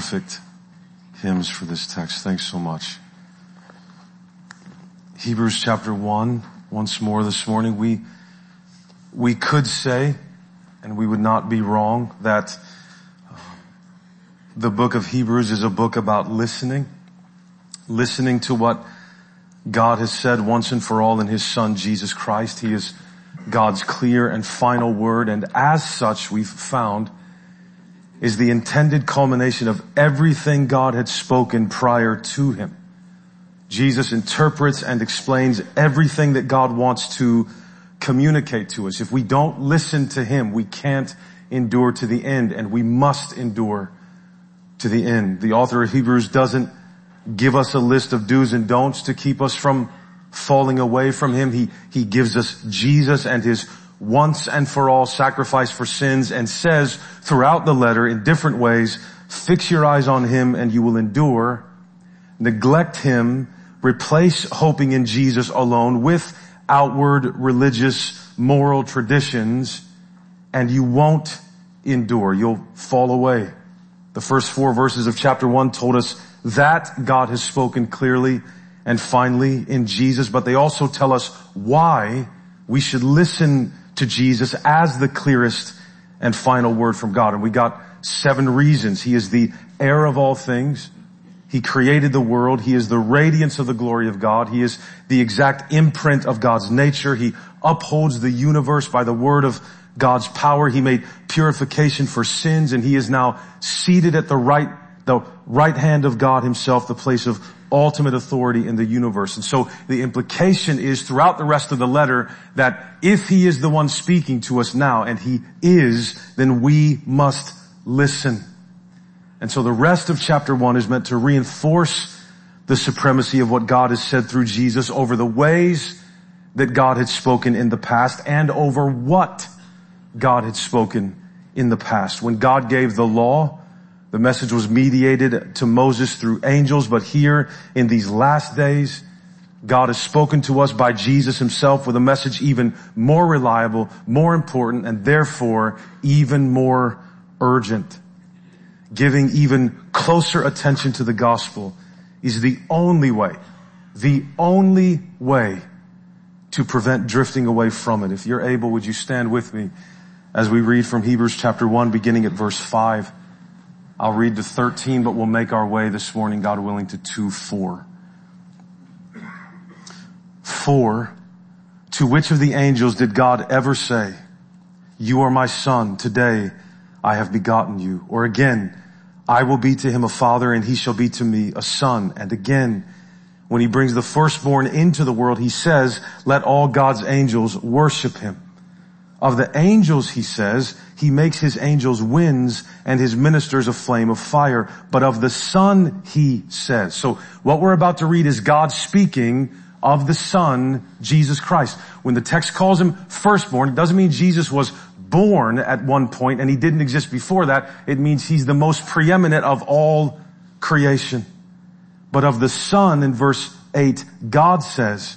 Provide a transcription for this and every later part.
perfect hymns for this text. Thanks so much. Hebrews chapter one, once more this morning, we, we could say, and we would not be wrong, that uh, the book of Hebrews is a book about listening, listening to what God has said once and for all in His Son, Jesus Christ. He is God's clear and final word, and as such, we've found, is the intended culmination of everything God had spoken prior to Him. Jesus interprets and explains everything that God wants to communicate to us. If we don't listen to Him, we can't endure to the end, and we must endure to the end. The author of Hebrews doesn't give us a list of do's and don'ts to keep us from falling away from Him. He, He gives us Jesus and His once and for all sacrifice for sins and says throughout the letter in different ways, fix your eyes on Him and you will endure. Neglect Him, replace hoping in Jesus alone with outward religious moral traditions and you won't endure. You'll fall away. The first four verses of chapter one told us that God has spoken clearly and finally in Jesus, but they also tell us why we should listen to Jesus as the clearest and final word from God. And we got seven reasons. He is the heir of all things. He created the world. He is the radiance of the glory of God. He is the exact imprint of God's nature. He upholds the universe by the word of God's power. He made purification for sins and he is now seated at the right, the right hand of God himself, the place of ultimate authority in the universe. And so the implication is throughout the rest of the letter that if he is the one speaking to us now, and he is, then we must listen. And so the rest of chapter one is meant to reinforce the supremacy of what God has said through Jesus over the ways that God had spoken in the past and over what God had spoken in the past. When God gave the law, the message was mediated to Moses through angels, but here in these last days, God has spoken to us by Jesus himself with a message even more reliable, more important, and therefore even more urgent. Giving even closer attention to the gospel is the only way, the only way to prevent drifting away from it. If you're able, would you stand with me as we read from Hebrews chapter 1 beginning at verse 5. I'll read to 13, but we'll make our way this morning, God willing, to 2, 4. 4. To which of the angels did God ever say, you are my son, today I have begotten you? Or again, I will be to him a father and he shall be to me a son. And again, when he brings the firstborn into the world, he says, let all God's angels worship him. Of the angels, he says, he makes his angels winds and his ministers a flame of fire. But of the son, he says. So what we're about to read is God speaking of the son, Jesus Christ. When the text calls him firstborn, it doesn't mean Jesus was born at one point and he didn't exist before that. It means he's the most preeminent of all creation. But of the son in verse 8, God says,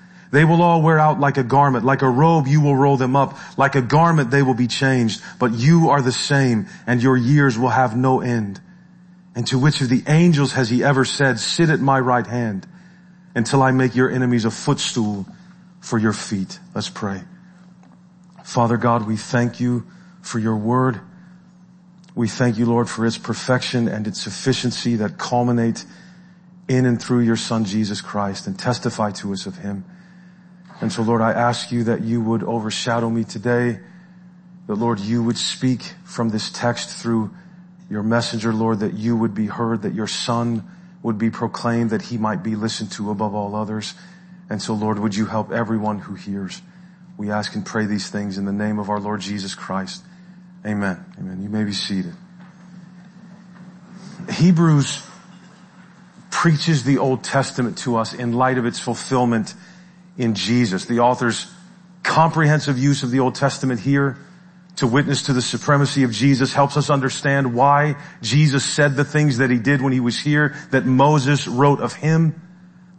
They will all wear out like a garment. Like a robe, you will roll them up. Like a garment, they will be changed. But you are the same and your years will have no end. And to which of the angels has he ever said, sit at my right hand until I make your enemies a footstool for your feet? Let's pray. Father God, we thank you for your word. We thank you, Lord, for its perfection and its sufficiency that culminate in and through your son, Jesus Christ, and testify to us of him. And so Lord, I ask you that you would overshadow me today, that Lord, you would speak from this text through your messenger, Lord, that you would be heard, that your son would be proclaimed, that he might be listened to above all others. And so Lord, would you help everyone who hears? We ask and pray these things in the name of our Lord Jesus Christ. Amen. Amen. You may be seated. Hebrews preaches the Old Testament to us in light of its fulfillment in Jesus. The author's comprehensive use of the Old Testament here to witness to the supremacy of Jesus helps us understand why Jesus said the things that he did when he was here, that Moses wrote of him,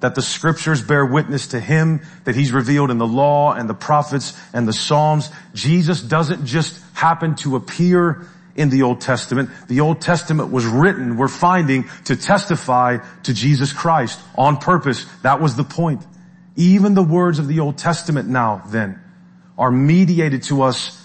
that the scriptures bear witness to him, that he's revealed in the law and the prophets and the Psalms. Jesus doesn't just happen to appear in the Old Testament. The Old Testament was written, we're finding, to testify to Jesus Christ on purpose. That was the point. Even the words of the Old Testament now then are mediated to us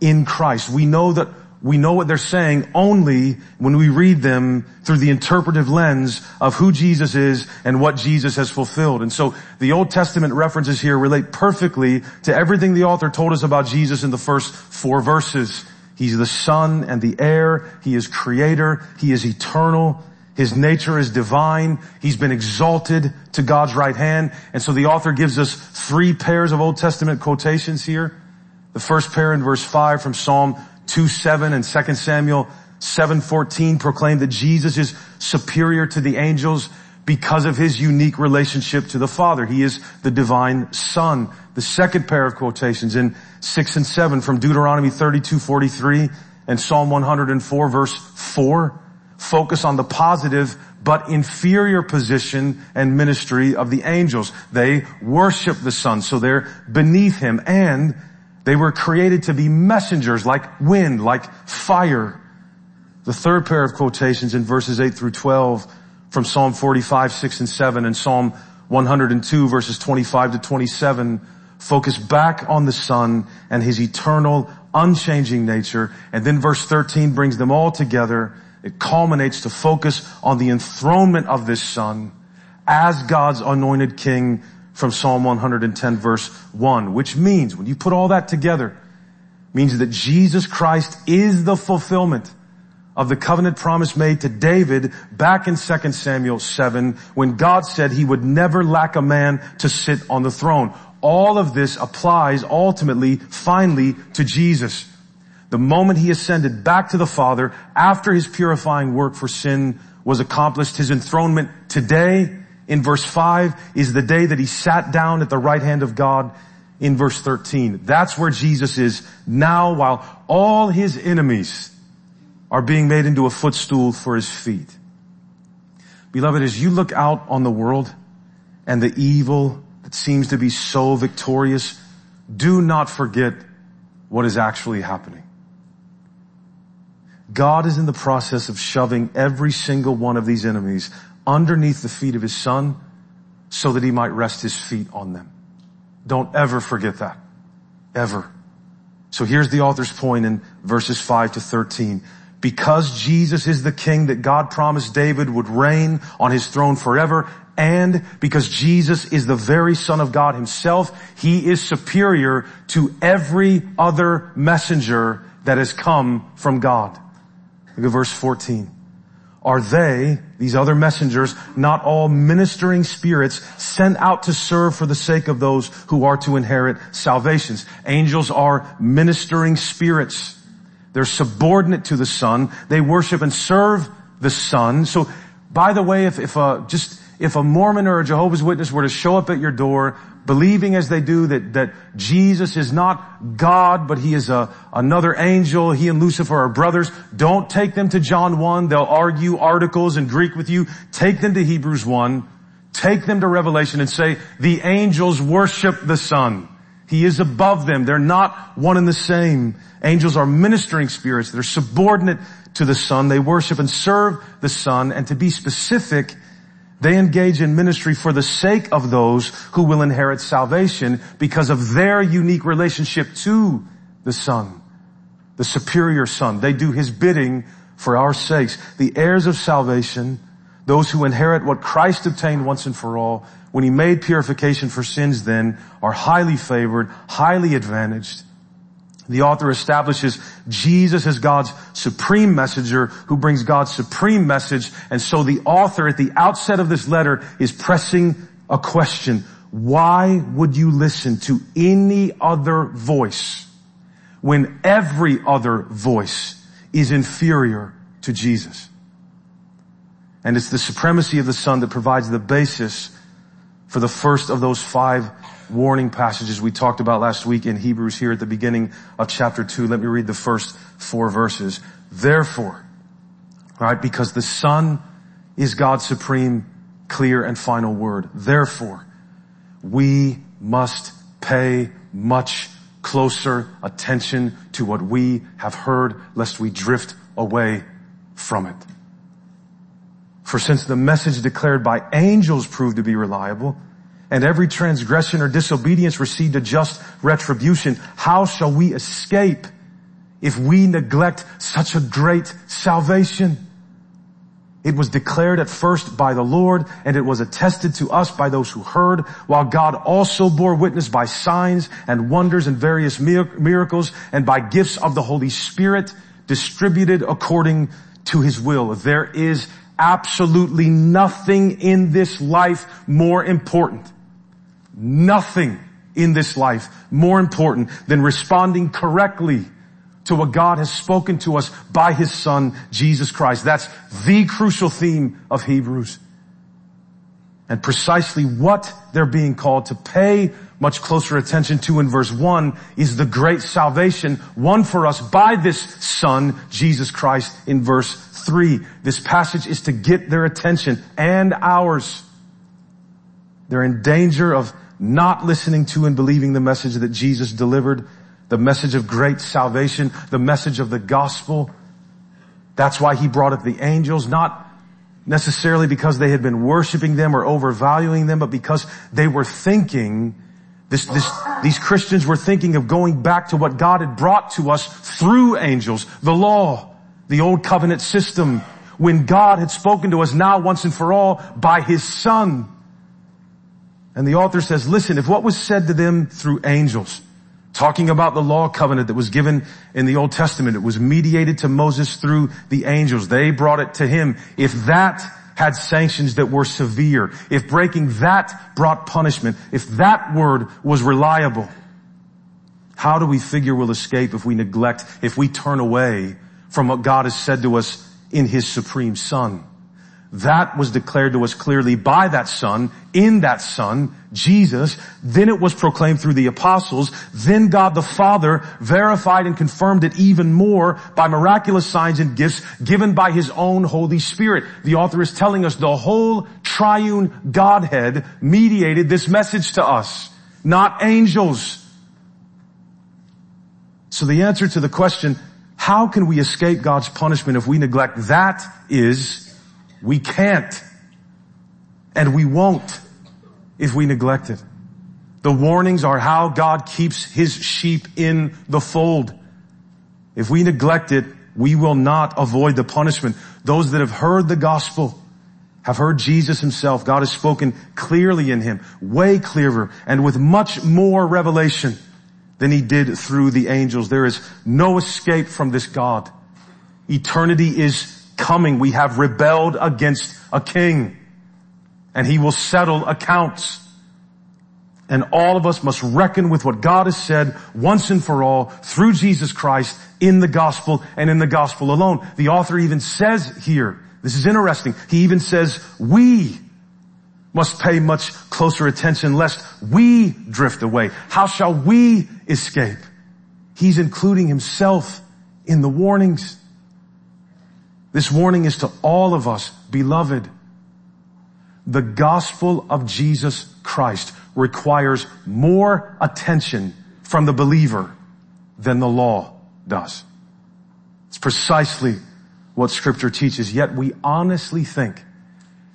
in Christ. We know that we know what they're saying only when we read them through the interpretive lens of who Jesus is and what Jesus has fulfilled. And so the Old Testament references here relate perfectly to everything the author told us about Jesus in the first four verses. He's the son and the heir. He is creator. He is eternal. His nature is divine. He's been exalted to God's right hand. And so the author gives us three pairs of Old Testament quotations here. The first pair in verse 5 from Psalm 2 7 and 2 Samuel 7:14 proclaim that Jesus is superior to the angels because of his unique relationship to the Father. He is the divine Son. The second pair of quotations in 6 and 7 from Deuteronomy 32:43 and Psalm 104 verse 4 focus on the positive but inferior position and ministry of the angels. They worship the Son, so they're beneath him and they were created to be messengers like wind, like fire. The third pair of quotations in verses 8 through 12 from Psalm 45, 6 and 7 and Psalm 102 verses 25 to 27 focus back on the Son and His eternal, unchanging nature. And then verse 13 brings them all together. It culminates to focus on the enthronement of this Son as God's anointed King from Psalm 110 verse 1, which means when you put all that together, means that Jesus Christ is the fulfillment of the covenant promise made to David back in 2 Samuel 7 when God said he would never lack a man to sit on the throne. All of this applies ultimately, finally, to Jesus. The moment he ascended back to the Father after his purifying work for sin was accomplished, his enthronement today in verse 5 is the day that he sat down at the right hand of God in verse 13. That's where Jesus is now while all his enemies are being made into a footstool for his feet. Beloved, as you look out on the world and the evil that seems to be so victorious, do not forget what is actually happening. God is in the process of shoving every single one of these enemies underneath the feet of his son so that he might rest his feet on them. Don't ever forget that. Ever. So here's the author's point in verses 5 to 13. Because Jesus is the king that God promised David would reign on his throne forever, and because Jesus is the very son of God himself, he is superior to every other messenger that has come from God. Look at verse 14. Are they, these other messengers, not all ministering spirits sent out to serve for the sake of those who are to inherit salvations? Angels are ministering spirits. They're subordinate to the Son. They worship and serve the Son. So, by the way, if, if a, just, if a Mormon or a Jehovah's Witness were to show up at your door believing as they do that, that Jesus is not God, but he is a, another angel. He and Lucifer are brothers. Don't take them to John 1. They'll argue articles in Greek with you. Take them to Hebrews 1. Take them to Revelation and say, the angels worship the Son. He is above them. They're not one and the same. Angels are ministering spirits. They're subordinate to the Son. They worship and serve the Son. And to be specific, they engage in ministry for the sake of those who will inherit salvation because of their unique relationship to the Son, the superior Son. They do His bidding for our sakes. The heirs of salvation, those who inherit what Christ obtained once and for all, when He made purification for sins then, are highly favored, highly advantaged. The author establishes Jesus as God's supreme messenger who brings God's supreme message. And so the author at the outset of this letter is pressing a question. Why would you listen to any other voice when every other voice is inferior to Jesus? And it's the supremacy of the Son that provides the basis for the first of those five warning passages we talked about last week in Hebrews here at the beginning of chapter two. Let me read the first four verses. Therefore, right, because the Son is God's supreme, clear, and final word. Therefore, we must pay much closer attention to what we have heard lest we drift away from it. For since the message declared by angels proved to be reliable, and every transgression or disobedience received a just retribution, how shall we escape if we neglect such a great salvation? It was declared at first by the Lord and it was attested to us by those who heard, while God also bore witness by signs and wonders and various miracles and by gifts of the Holy Spirit distributed according to his will. There is absolutely nothing in this life more important. Nothing in this life more important than responding correctly to what God has spoken to us by His Son, Jesus Christ. That's the crucial theme of Hebrews. And precisely what they're being called to pay much closer attention to in verse 1 is the great salvation won for us by this Son, Jesus Christ, in verse 3. This passage is to get their attention and ours. They're in danger of not listening to and believing the message that Jesus delivered the message of great salvation, the message of the gospel. That's why he brought up the angels, not necessarily because they had been worshiping them or overvaluing them, but because they were thinking, this, this, these Christians were thinking of going back to what God had brought to us through angels, the law, the old covenant system, when God had spoken to us now once and for all by his son. And the author says, listen, if what was said to them through angels, talking about the law covenant that was given in the Old Testament. It was mediated to Moses through the angels. They brought it to him. If that had sanctions that were severe, if breaking that brought punishment, if that word was reliable, how do we figure we'll escape if we neglect, if we turn away from what God has said to us in his supreme son? That was declared to us clearly by that son, in that son, Jesus. Then it was proclaimed through the apostles. Then God the Father verified and confirmed it even more by miraculous signs and gifts given by his own Holy Spirit. The author is telling us the whole triune Godhead mediated this message to us, not angels. So the answer to the question, how can we escape God's punishment if we neglect that is we can't. And we won't if we neglect it. The warnings are how God keeps his sheep in the fold. If we neglect it, we will not avoid the punishment. Those that have heard the gospel have heard Jesus himself. God has spoken clearly in him, way clearer and with much more revelation than he did through the angels. There is no escape from this God. Eternity is coming. We have rebelled against a king and he will settle accounts. And all of us must reckon with what God has said once and for all through Jesus Christ in the gospel and in the gospel alone. The author even says here, this is interesting, he even says, we must pay much closer attention lest we drift away. How shall we escape? He's including himself in the warnings. This warning is to all of us, beloved. The gospel of Jesus Christ requires more attention from the believer than the law does. It's precisely what scripture teaches, yet we honestly think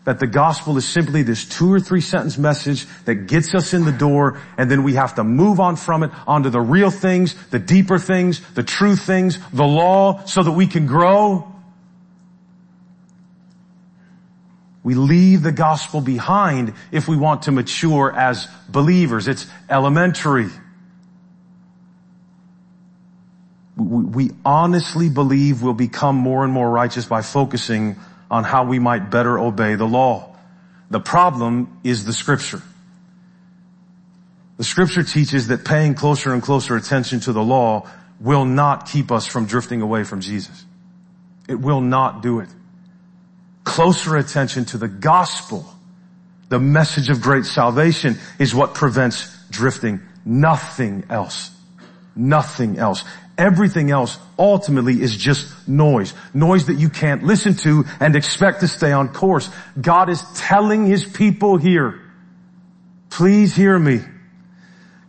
that the gospel is simply this two or three sentence message that gets us in the door and then we have to move on from it onto the real things, the deeper things, the true things, the law so that we can grow. We leave the gospel behind if we want to mature as believers. It's elementary. We honestly believe we'll become more and more righteous by focusing on how we might better obey the law. The problem is the scripture. The scripture teaches that paying closer and closer attention to the law will not keep us from drifting away from Jesus. It will not do it. Closer attention to the gospel, the message of great salvation is what prevents drifting. Nothing else. Nothing else. Everything else ultimately is just noise. Noise that you can't listen to and expect to stay on course. God is telling His people here, please hear me.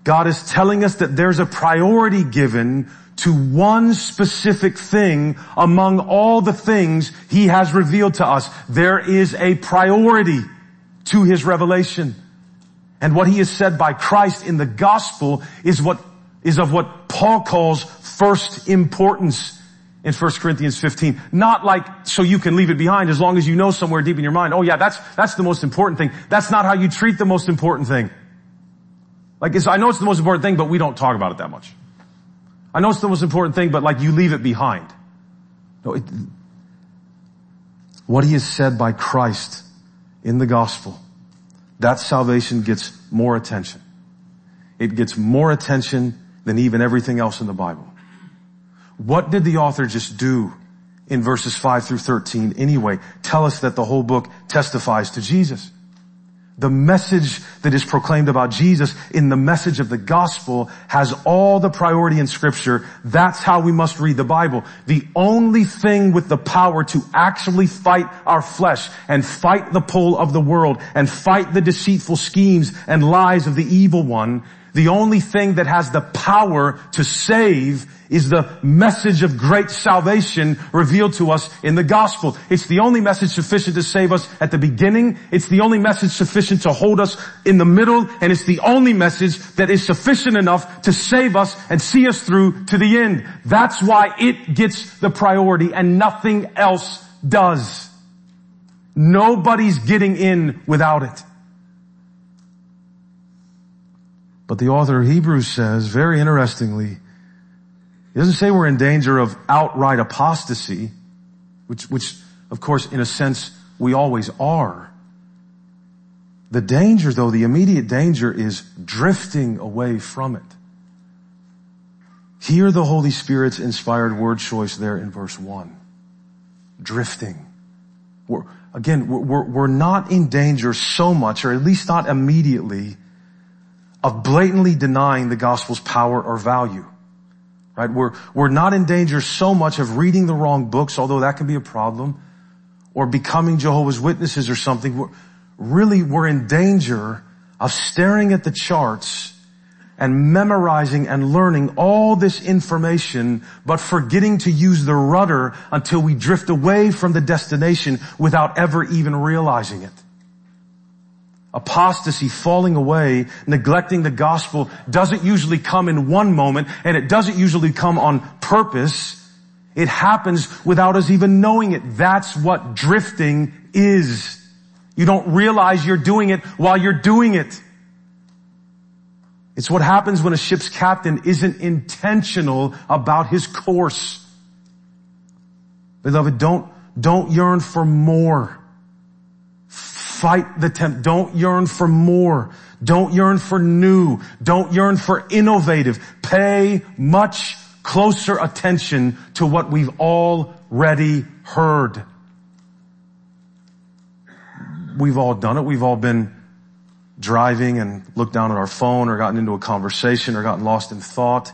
God is telling us that there's a priority given to one specific thing among all the things He has revealed to us. There is a priority to His revelation. And what He has said by Christ in the gospel is what, is of what Paul calls first importance in 1 Corinthians 15. Not like so you can leave it behind as long as you know somewhere deep in your mind, oh yeah, that's, that's the most important thing. That's not how you treat the most important thing. Like I know it's the most important thing, but we don't talk about it that much. I know it's the most important thing, but like you leave it behind. No, it, what he has said by Christ in the gospel, that salvation gets more attention. It gets more attention than even everything else in the Bible. What did the author just do in verses 5 through 13 anyway? Tell us that the whole book testifies to Jesus. The message that is proclaimed about Jesus in the message of the gospel has all the priority in scripture. That's how we must read the Bible. The only thing with the power to actually fight our flesh and fight the pull of the world and fight the deceitful schemes and lies of the evil one the only thing that has the power to save is the message of great salvation revealed to us in the gospel. It's the only message sufficient to save us at the beginning. It's the only message sufficient to hold us in the middle. And it's the only message that is sufficient enough to save us and see us through to the end. That's why it gets the priority and nothing else does. Nobody's getting in without it. But the author of Hebrews says, very interestingly, he doesn't say we're in danger of outright apostasy, which, which of course in a sense we always are. The danger though, the immediate danger is drifting away from it. Hear the Holy Spirit's inspired word choice there in verse one. Drifting. We're, again, we're, we're not in danger so much, or at least not immediately, of blatantly denying the gospel's power or value. Right? We're, we're not in danger so much of reading the wrong books, although that can be a problem, or becoming Jehovah's Witnesses or something. We're, really, we're in danger of staring at the charts and memorizing and learning all this information, but forgetting to use the rudder until we drift away from the destination without ever even realizing it. Apostasy, falling away, neglecting the gospel doesn't usually come in one moment and it doesn't usually come on purpose. It happens without us even knowing it. That's what drifting is. You don't realize you're doing it while you're doing it. It's what happens when a ship's captain isn't intentional about his course. Beloved, don't, don't yearn for more. Fight the tempt. Don't yearn for more. Don't yearn for new. Don't yearn for innovative. Pay much closer attention to what we've already heard. We've all done it. We've all been driving and looked down at our phone or gotten into a conversation or gotten lost in thought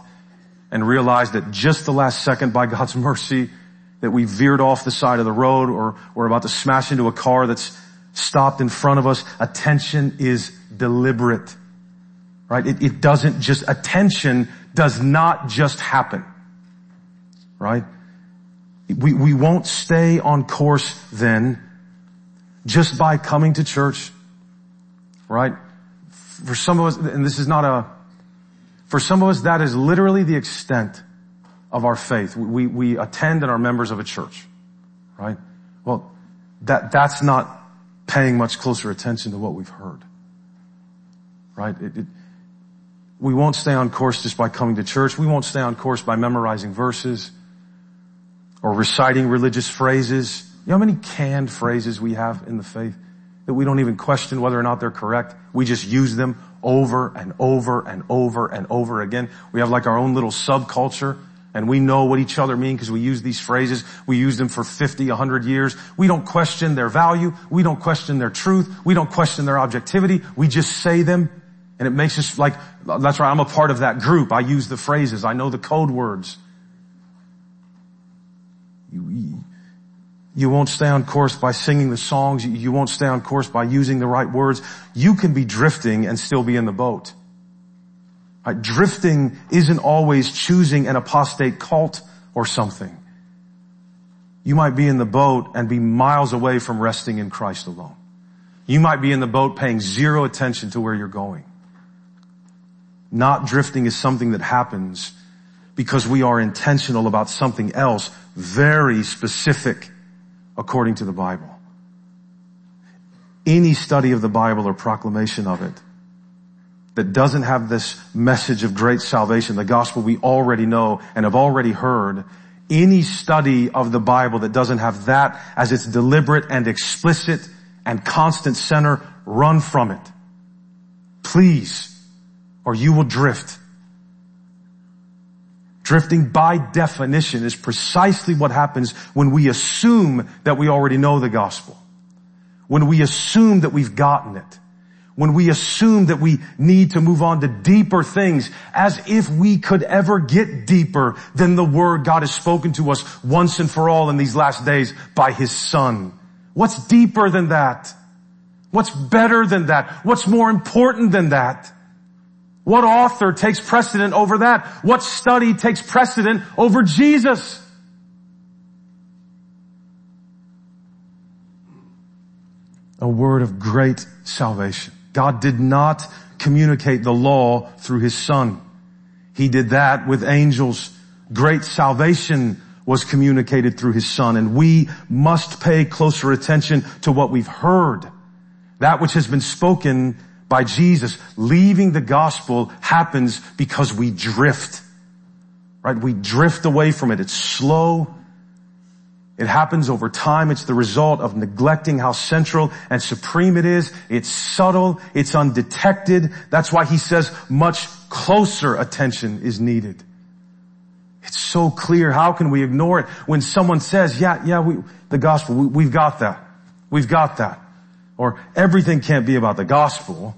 and realized that just the last second by God's mercy that we veered off the side of the road or we're about to smash into a car that's stopped in front of us. Attention is deliberate, right? It, it doesn't just, attention does not just happen, right? We, we won't stay on course then just by coming to church, right? For some of us, and this is not a, for some of us that is literally the extent of our faith. We, we attend and are members of a church, right? Well, that, that's not paying much closer attention to what we've heard. Right? It, it, we won't stay on course just by coming to church. We won't stay on course by memorizing verses or reciting religious phrases. You know how many canned phrases we have in the faith that we don't even question whether or not they're correct? We just use them over and over and over and over again. We have like our own little subculture and we know what each other mean because we use these phrases. We use them for 50, 100 years. We don't question their value. We don't question their truth. We don't question their objectivity. We just say them and it makes us like, that's right, I'm a part of that group. I use the phrases. I know the code words. You, you won't stay on course by singing the songs. You won't stay on course by using the right words. You can be drifting and still be in the boat. Right? Drifting isn't always choosing an apostate cult or something. You might be in the boat and be miles away from resting in Christ alone. You might be in the boat paying zero attention to where you're going. Not drifting is something that happens because we are intentional about something else very specific according to the Bible. Any study of the Bible or proclamation of it that doesn't have this message of great salvation, the gospel we already know and have already heard, any study of the Bible that doesn't have that as its deliberate and explicit and constant center, run from it. Please. Or you will drift. Drifting by definition is precisely what happens when we assume that we already know the gospel. When we assume that we've gotten it when we assume that we need to move on to deeper things as if we could ever get deeper than the word God has spoken to us once and for all in these last days by his son. What's deeper than that? What's better than that? What's more important than that? What author takes precedent over that? What study takes precedent over Jesus? A word of great salvation. God did not communicate the law through his son. He did that with angels. Great salvation was communicated through his son and we must pay closer attention to what we've heard. That which has been spoken by Jesus. Leaving the gospel happens because we drift. Right? We drift away from it. It's slow. It happens over time. It's the result of neglecting how central and supreme it is. It's subtle. It's undetected. That's why he says much closer attention is needed. It's so clear. How can we ignore it when someone says, yeah, yeah, we, the gospel, we, we've got that. We've got that. Or everything can't be about the gospel.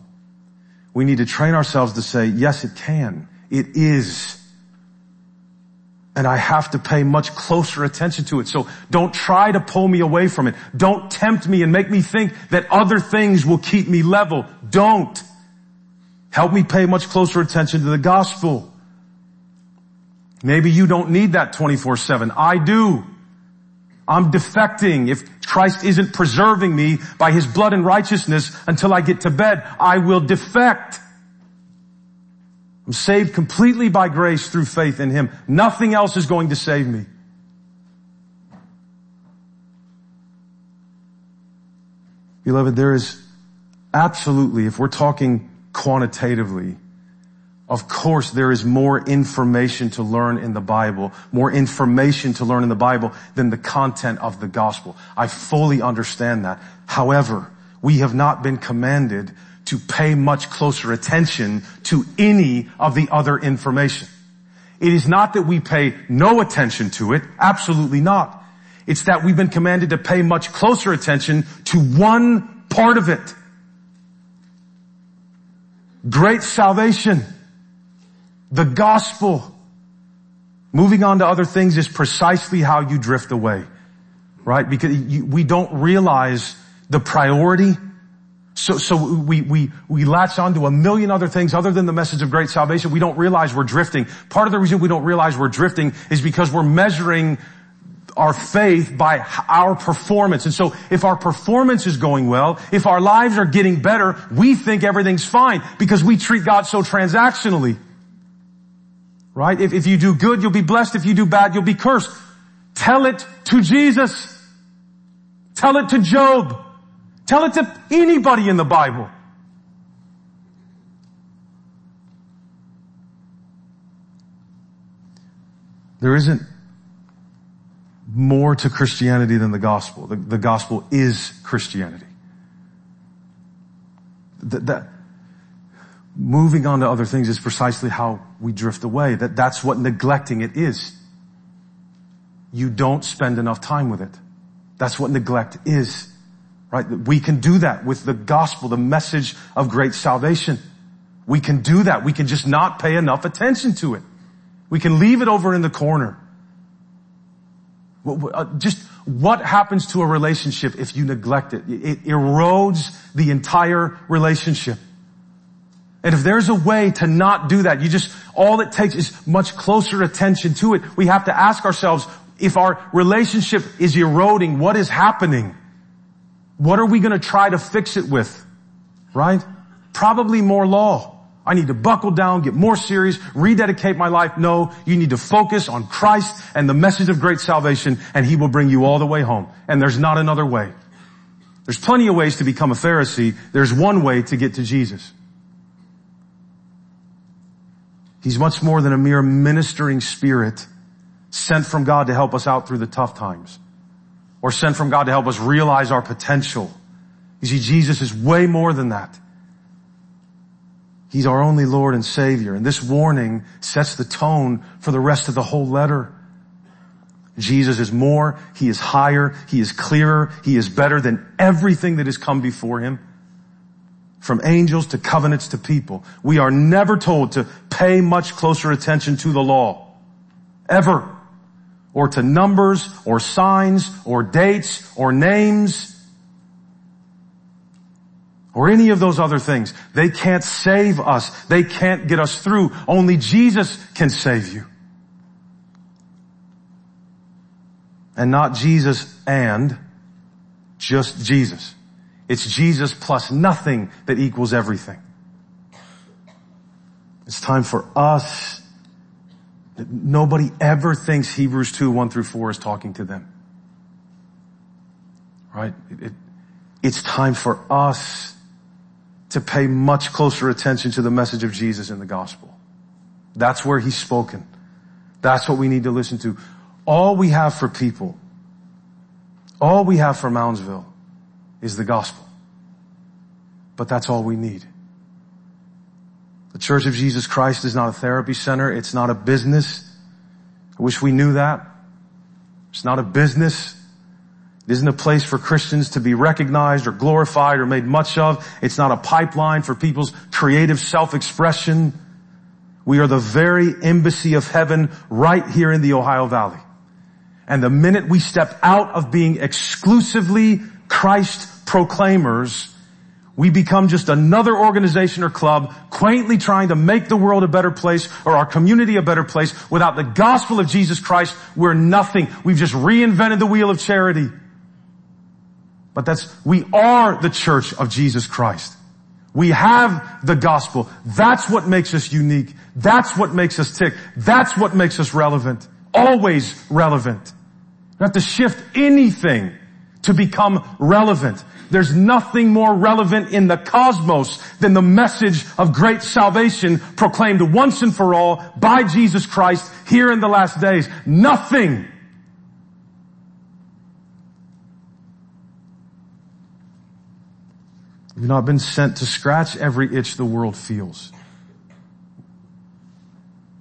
We need to train ourselves to say, yes, it can. It is and I have to pay much closer attention to it. So don't try to pull me away from it. Don't tempt me and make me think that other things will keep me level. Don't. Help me pay much closer attention to the gospel. Maybe you don't need that 24-7. I do. I'm defecting. If Christ isn't preserving me by His blood and righteousness until I get to bed, I will defect. I'm saved completely by grace through faith in Him. Nothing else is going to save me. Beloved, there is absolutely, if we're talking quantitatively, of course there is more information to learn in the Bible, more information to learn in the Bible than the content of the gospel. I fully understand that. However, we have not been commanded to pay much closer attention to any of the other information. It is not that we pay no attention to it. Absolutely not. It's that we've been commanded to pay much closer attention to one part of it. Great salvation. The gospel. Moving on to other things is precisely how you drift away. Right? Because you, we don't realize the priority so, so we, we, we latch onto a million other things other than the message of great salvation. We don't realize we're drifting. Part of the reason we don't realize we're drifting is because we're measuring our faith by our performance. And so if our performance is going well, if our lives are getting better, we think everything's fine because we treat God so transactionally. Right? If, if you do good, you'll be blessed. If you do bad, you'll be cursed. Tell it to Jesus. Tell it to Job. Tell it to anybody in the Bible. There isn't more to Christianity than the gospel. The, the gospel is Christianity. That, that, moving on to other things is precisely how we drift away. That, that's what neglecting it is. you don't spend enough time with it. That's what neglect is, right? We can do that with the gospel, the message of great salvation. We can do that. We can just not pay enough attention to it. We can leave it over in the corner. Uh, just what happens to a relationship if you neglect it? It erodes the entire relationship. And if there's a way to not do that, you just, all it takes is much closer attention to it. We have to ask ourselves, if our relationship is eroding, what is happening? What are we going to try to fix it with? Right? Probably more law. I need to buckle down, get more serious, rededicate my life. No, you need to focus on Christ and the message of great salvation and He will bring you all the way home. And there's not another way. There's plenty of ways to become a Pharisee. There's one way to get to Jesus. He's much more than a mere ministering spirit sent from God to help us out through the tough times or sent from God to help us realize our potential. You see, Jesus is way more than that. He's our only Lord and Savior. And this warning sets the tone for the rest of the whole letter. Jesus is more, He is higher, He is clearer, He is better than everything that has come before Him. From angels to covenants to people. We are never told to pay much closer attention to the law. Ever. Or to numbers, or signs, or dates, or names or any of those other things. They can't save us. They can't get us through. Only Jesus can save you. And not Jesus and just Jesus. It's Jesus plus nothing that equals everything. It's time for us. Nobody ever thinks Hebrews 2, 1 through 4 is talking to them. Right? It, it, it's time for us to pay much closer attention to the message of Jesus in the gospel. That's where he's spoken. That's what we need to listen to. All we have for people, all we have for Moundsville is the gospel. But that's all we need. The Church of Jesus Christ is not a therapy center. It's not a business. I wish we knew that. It's not a business. It isn't a place for Christians to be recognized or glorified or made much of. It's not a pipeline for people's creative self-expression. We are the very embassy of heaven right here in the Ohio Valley. And the minute we step out of being exclusively Christ proclaimers, we become just another organization or club quaintly trying to make the world a better place or our community a better place. Without the gospel of Jesus Christ, we're nothing. We've just reinvented the wheel of charity. But that's, we are the church of Jesus Christ. We have the gospel. That's what makes us unique. That's what makes us tick. That's what makes us relevant. Always relevant. You have to shift anything to become relevant. There's nothing more relevant in the cosmos than the message of great salvation proclaimed once and for all by Jesus Christ here in the last days. Nothing We've not been sent to scratch every itch the world feels.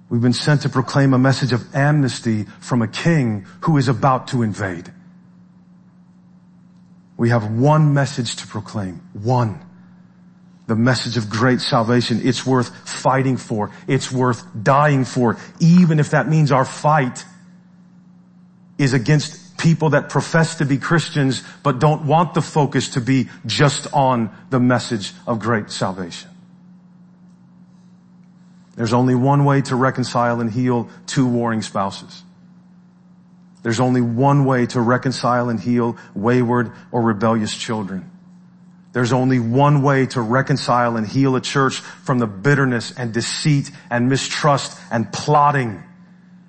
We've been sent to proclaim a message of amnesty from a king who is about to invade. We have one message to proclaim. One. The message of great salvation. It's worth fighting for. It's worth dying for. Even if that means our fight is against people that profess to be Christians but don't want the focus to be just on the message of great salvation. There's only one way to reconcile and heal two warring spouses. There's only one way to reconcile and heal wayward or rebellious children. There's only one way to reconcile and heal a church from the bitterness and deceit and mistrust and plotting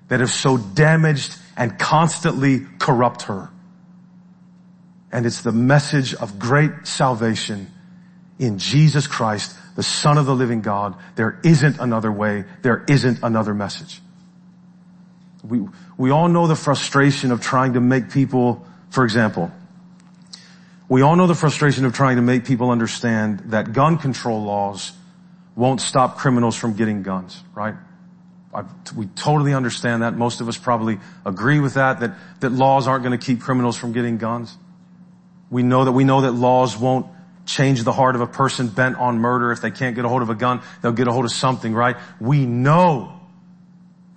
that have so damaged and constantly corrupt her. And it's the message of great salvation in Jesus Christ, the Son of the living God. There isn't another way. There isn't another message. We, we all know the frustration of trying to make people, for example, we all know the frustration of trying to make people understand that gun control laws won't stop criminals from getting guns, right? I, we totally understand that. Most of us probably agree with that, that, that laws aren't going to keep criminals from getting guns. We know that we know that laws won't change the heart of a person bent on murder. If they can't get a hold of a gun, they'll get a hold of something, right? We know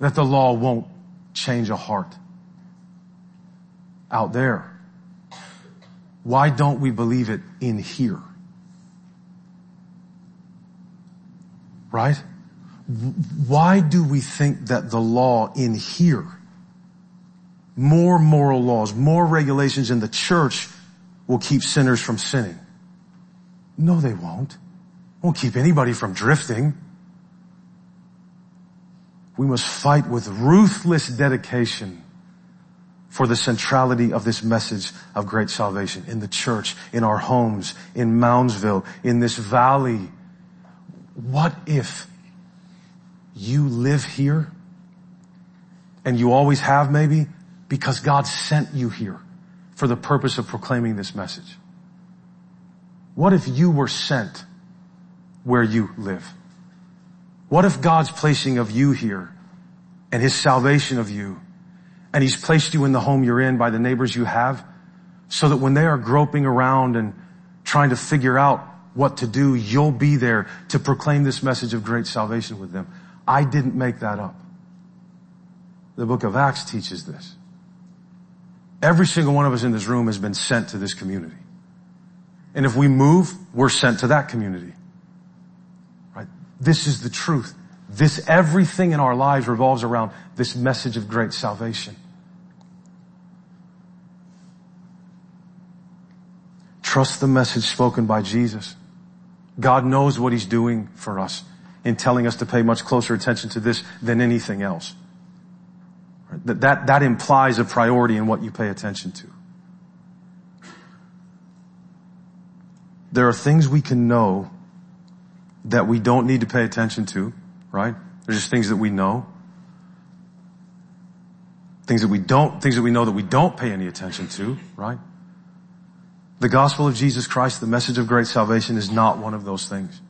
that the law won't change a heart out there. Why don't we believe it in here? Right? Why do we think that the law in here, more moral laws, more regulations in the church will keep sinners from sinning? No, they won't. Won't keep anybody from drifting. We must fight with ruthless dedication for the centrality of this message of great salvation in the church, in our homes, in Moundsville, in this valley. What if you live here and you always have maybe because God sent you here for the purpose of proclaiming this message? What if you were sent where you live? What if God's placing of you here and his salvation of you and he's placed you in the home you're in by the neighbors you have so that when they are groping around and trying to figure out what to do, you'll be there to proclaim this message of great salvation with them. I didn't make that up. The book of Acts teaches this. Every single one of us in this room has been sent to this community. And if we move, we're sent to that community. This is the truth. This, everything in our lives revolves around this message of great salvation. Trust the message spoken by Jesus. God knows what He's doing for us in telling us to pay much closer attention to this than anything else. That, that, that implies a priority in what you pay attention to. There are things we can know that we don't need to pay attention to, right? There's just things that we know. Things that we don't, things that we know that we don't pay any attention to, right? The gospel of Jesus Christ, the message of great salvation is not one of those things.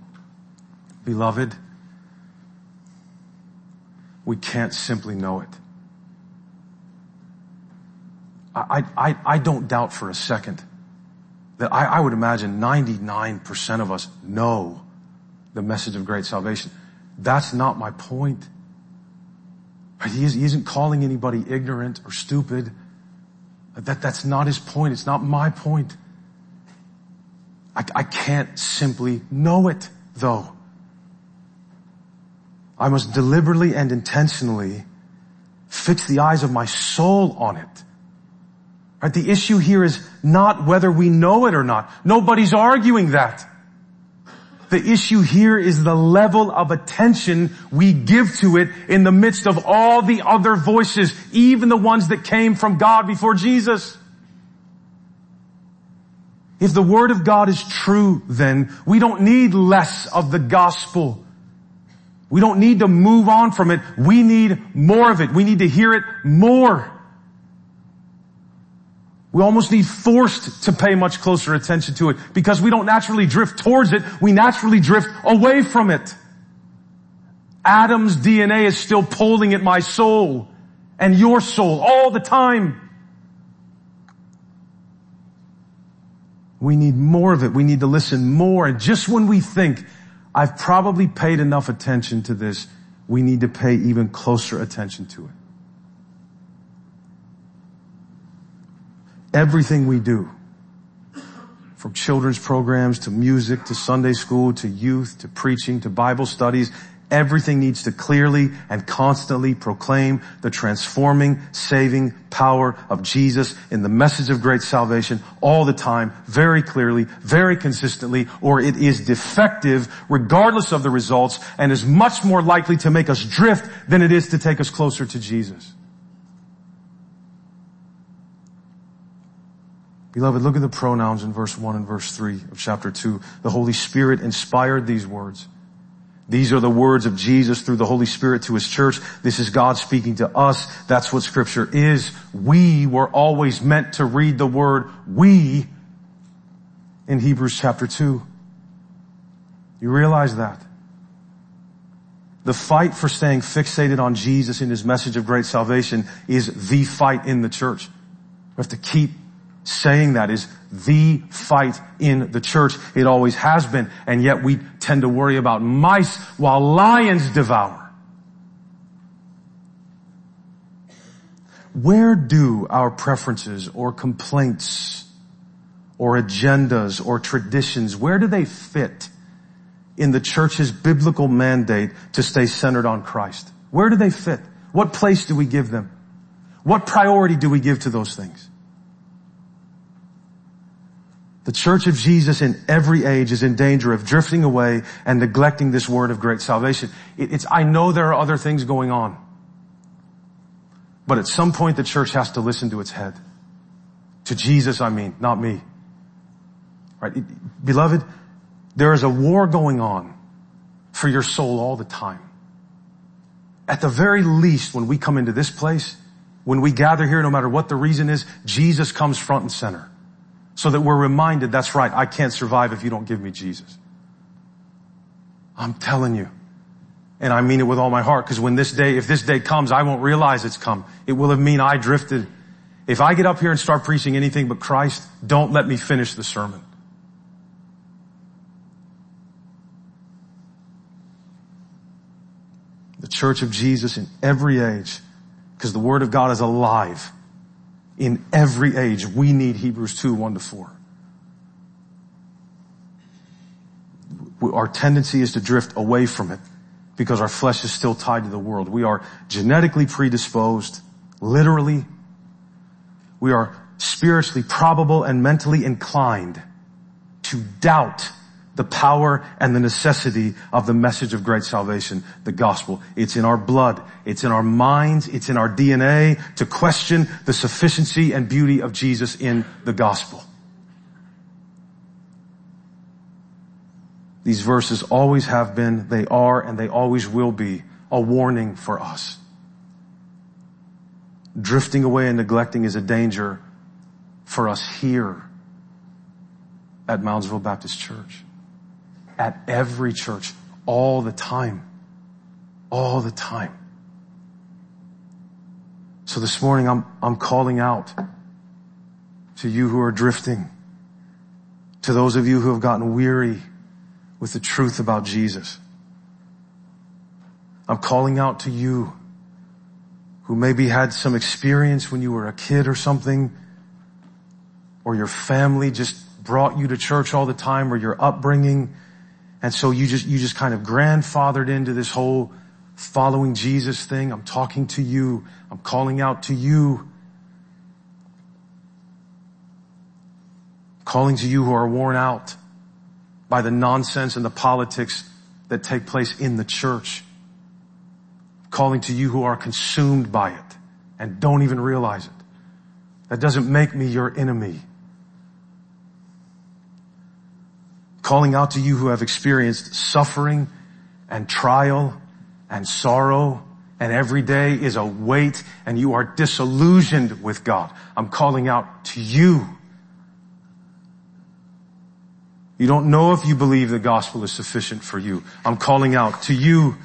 Beloved, we can't simply know it. I, I, I don't doubt for a second that I, I would imagine 99% of us know the message of great salvation. That's not my point. He, is, he isn't calling anybody ignorant or stupid. That, that's not his point. It's not my point. I, I can't simply know it though. I must deliberately and intentionally fix the eyes of my soul on it. Right? The issue here is not whether we know it or not. Nobody's arguing that. The issue here is the level of attention we give to it in the midst of all the other voices, even the ones that came from God before Jesus. If the Word of God is true, then we don't need less of the gospel. We don't need to move on from it. We need more of it. We need to hear it more. We almost need forced to pay much closer attention to it because we don't naturally drift towards it. We naturally drift away from it. Adam's DNA is still pulling at my soul and your soul all the time. We need more of it. We need to listen more. And just when we think I've probably paid enough attention to this, we need to pay even closer attention to it. Everything we do, from children's programs to music to Sunday school to youth to preaching to Bible studies, everything needs to clearly and constantly proclaim the transforming, saving power of Jesus in the message of great salvation all the time, very clearly, very consistently, or it is defective regardless of the results and is much more likely to make us drift than it is to take us closer to Jesus. Beloved, look at the pronouns in verse 1 and verse 3 of chapter 2. The Holy Spirit inspired these words. These are the words of Jesus through the Holy Spirit to His church. This is God speaking to us. That's what scripture is. We were always meant to read the word we in Hebrews chapter 2. You realize that? The fight for staying fixated on Jesus in his message of great salvation is the fight in the church. We have to keep saying that is the fight in the church. It always has been, and yet we tend to worry about mice while lions devour. Where do our preferences or complaints or agendas or traditions, where do they fit in the church's biblical mandate to stay centered on Christ? Where do they fit? What place do we give them? What priority do we give to those things? The church of Jesus in every age is in danger of drifting away and neglecting this word of great salvation. it's, I know there are other things going on. But at some point the church has to listen to its head. To Jesus, I mean, not me. Right? Beloved, there is a war going on for your soul all the time. At the very least, when we come into this place, when we gather here, no matter what the reason is, Jesus comes front and center. So that we're reminded, that's right, I can't survive if you don't give me Jesus. I'm telling you. And I mean it with all my heart, because when this day, if this day comes, I won't realize it's come. It will have mean I drifted. If I get up here and start preaching anything but Christ, don't let me finish the sermon. The church of Jesus in every age, because the word of God is alive in every age. We need Hebrews 2, 1 to 4. Our tendency is to drift away from it because our flesh is still tied to the world. We are genetically predisposed, literally. We are spiritually probable and mentally inclined to doubt the power and the necessity of the message of great salvation, the gospel. It's in our blood. It's in our minds. It's in our DNA to question the sufficiency and beauty of Jesus in the gospel. These verses always have been, they are, and they always will be a warning for us. Drifting away and neglecting is a danger for us here at Moundsville Baptist Church at every church all the time. All the time. So this morning I'm, I'm calling out to you who are drifting, to those of you who have gotten weary with the truth about Jesus. I'm calling out to you who maybe had some experience when you were a kid or something, or your family just brought you to church all the time, or your upbringing and so you just, you just kind of grandfathered into this whole following Jesus thing. I'm talking to you. I'm calling out to you. Calling to you who are worn out by the nonsense and the politics that take place in the church. Calling to you who are consumed by it and don't even realize it. That doesn't make me your enemy. Calling out to you who have experienced suffering and trial and sorrow and every day is a weight and you are disillusioned with God. I'm calling out to you. You don't know if you believe the gospel is sufficient for you. I'm calling out to you.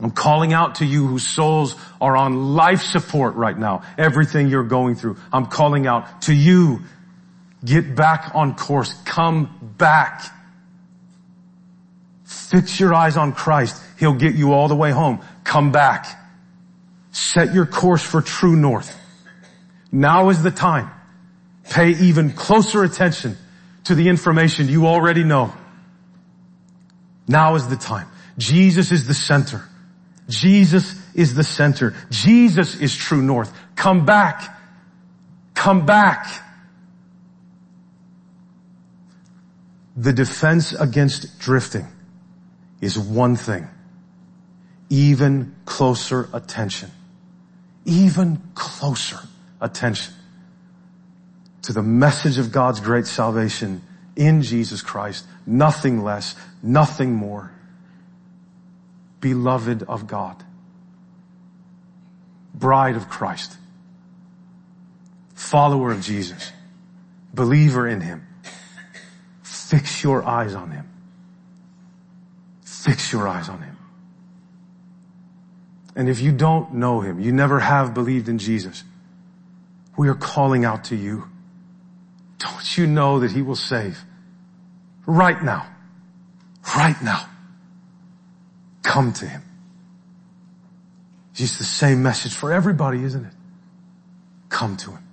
I'm calling out to you whose souls are on life support right now. Everything you're going through. I'm calling out to you. Get back on course. Come back. Fix your eyes on Christ. He'll get you all the way home. Come back. Set your course for true north. Now is the time. Pay even closer attention to the information you already know. Now is the time. Jesus is the center. Jesus is the center. Jesus is true north. Come back. Come back. The defense against drifting is one thing. Even closer attention. Even closer attention to the message of God's great salvation in Jesus Christ. Nothing less, nothing more. Beloved of God. Bride of Christ. Follower of Jesus. Believer in Him. Fix your eyes on Him. Fix your eyes on Him. And if you don't know him, you never have believed in Jesus, we are calling out to you. Don't you know that he will save? Right now. Right now. Come to him. It's the same message for everybody, isn't it? Come to him.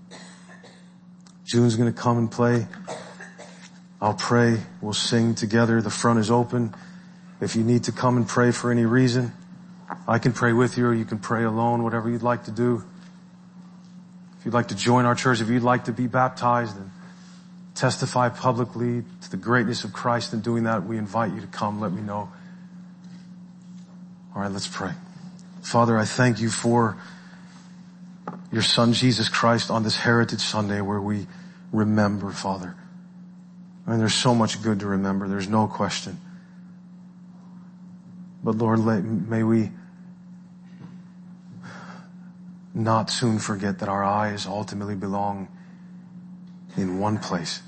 June's gonna come and play. I'll pray. We'll sing together. The front is open. If you need to come and pray for any reason, I can pray with you or you can pray alone, whatever you'd like to do. If you'd like to join our church, if you'd like to be baptized and testify publicly to the greatness of Christ in doing that, we invite you to come. Let me know. All right, let's pray. Father, I thank you for your son Jesus Christ on this Heritage Sunday where we remember, Father. I And there's so much good to remember. There's no question. But Lord, may we not soon forget that our eyes ultimately belong in one place.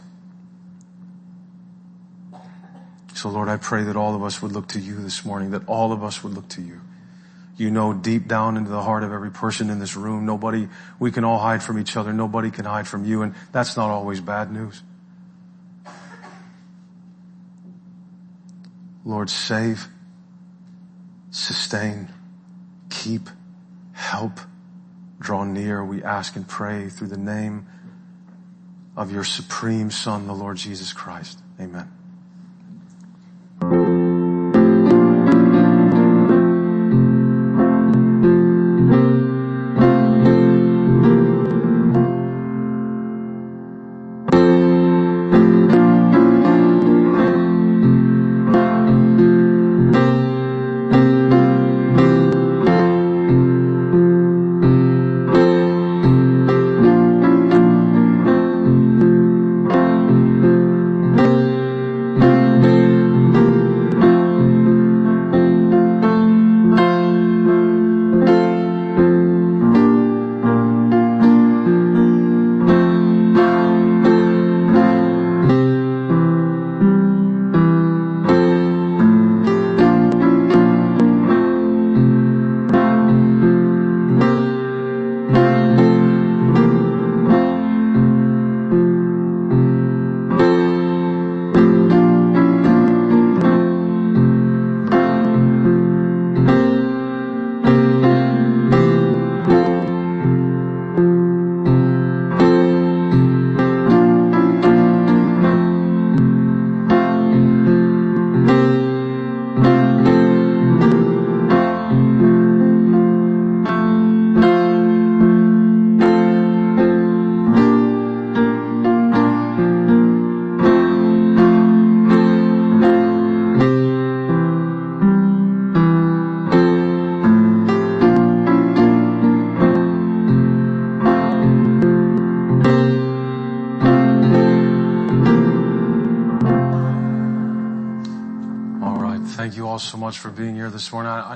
So Lord, I pray that all of us would look to you this morning, that all of us would look to you. You know deep down into the heart of every person in this room, nobody, we can all hide from each other. Nobody can hide from you. And that's not always bad news. Lord, save, sustain, keep, help, draw near. We ask and pray through the name of your supreme son, the Lord Jesus Christ. Amen.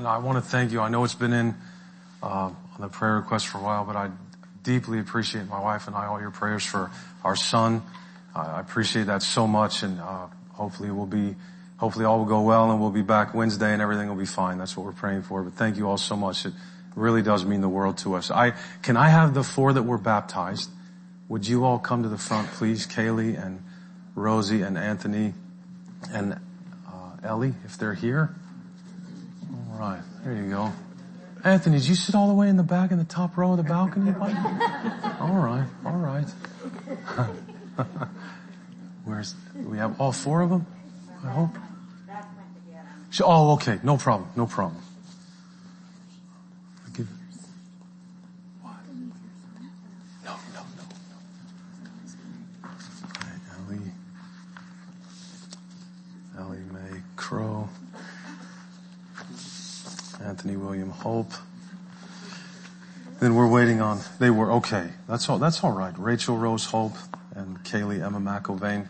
I, I want to thank you. I know it's been in uh, on the prayer request for a while, but I deeply appreciate my wife and I all your prayers for our son. I appreciate that so much, and uh, hopefully we'll be, hopefully all will go well, and we'll be back Wednesday, and everything will be fine. That's what we're praying for. But thank you all so much. It really does mean the world to us. I can I have the four that were baptized? Would you all come to the front, please? Kaylee and Rosie and Anthony and uh, Ellie, if they're here right. There you go. Anthony, did you sit all the way in the back in the top row of the balcony? all right. All right. Where's, we have all four of them? I hope. Oh, okay. No problem. No problem. No, no, no. Ellie. Ellie Mae Crow. Anthony William Hope. Then we're waiting on, they were, okay, that's all, that's all right. Rachel Rose Hope and Kaylee Emma McIlvain.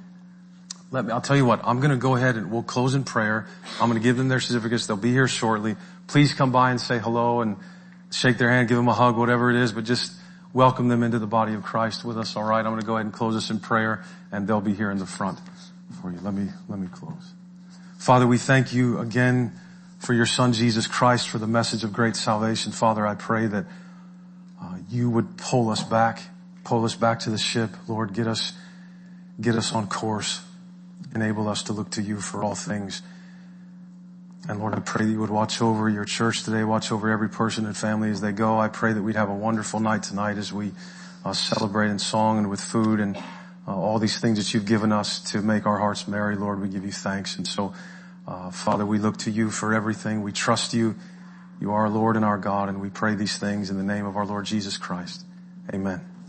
Let me, I'll tell you what, I'm gonna go ahead and we'll close in prayer. I'm gonna give them their certificates. They'll be here shortly. Please come by and say hello and shake their hand, give them a hug, whatever it is, but just welcome them into the body of Christ with us, alright? I'm gonna go ahead and close us in prayer and they'll be here in the front for you. Let me, let me close. Father, we thank you again for your son Jesus Christ, for the message of great salvation. Father, I pray that uh, you would pull us back, pull us back to the ship. Lord, get us, get us on course. Enable us to look to you for all things. And Lord, I pray that you would watch over your church today, watch over every person and family as they go. I pray that we'd have a wonderful night tonight as we uh, celebrate in song and with food and uh, all these things that you've given us to make our hearts merry. Lord, we give you thanks. And so, Uh, Father, we look to you for everything. We trust you. You are our Lord and our God, and we pray these things in the name of our Lord Jesus Christ. Amen.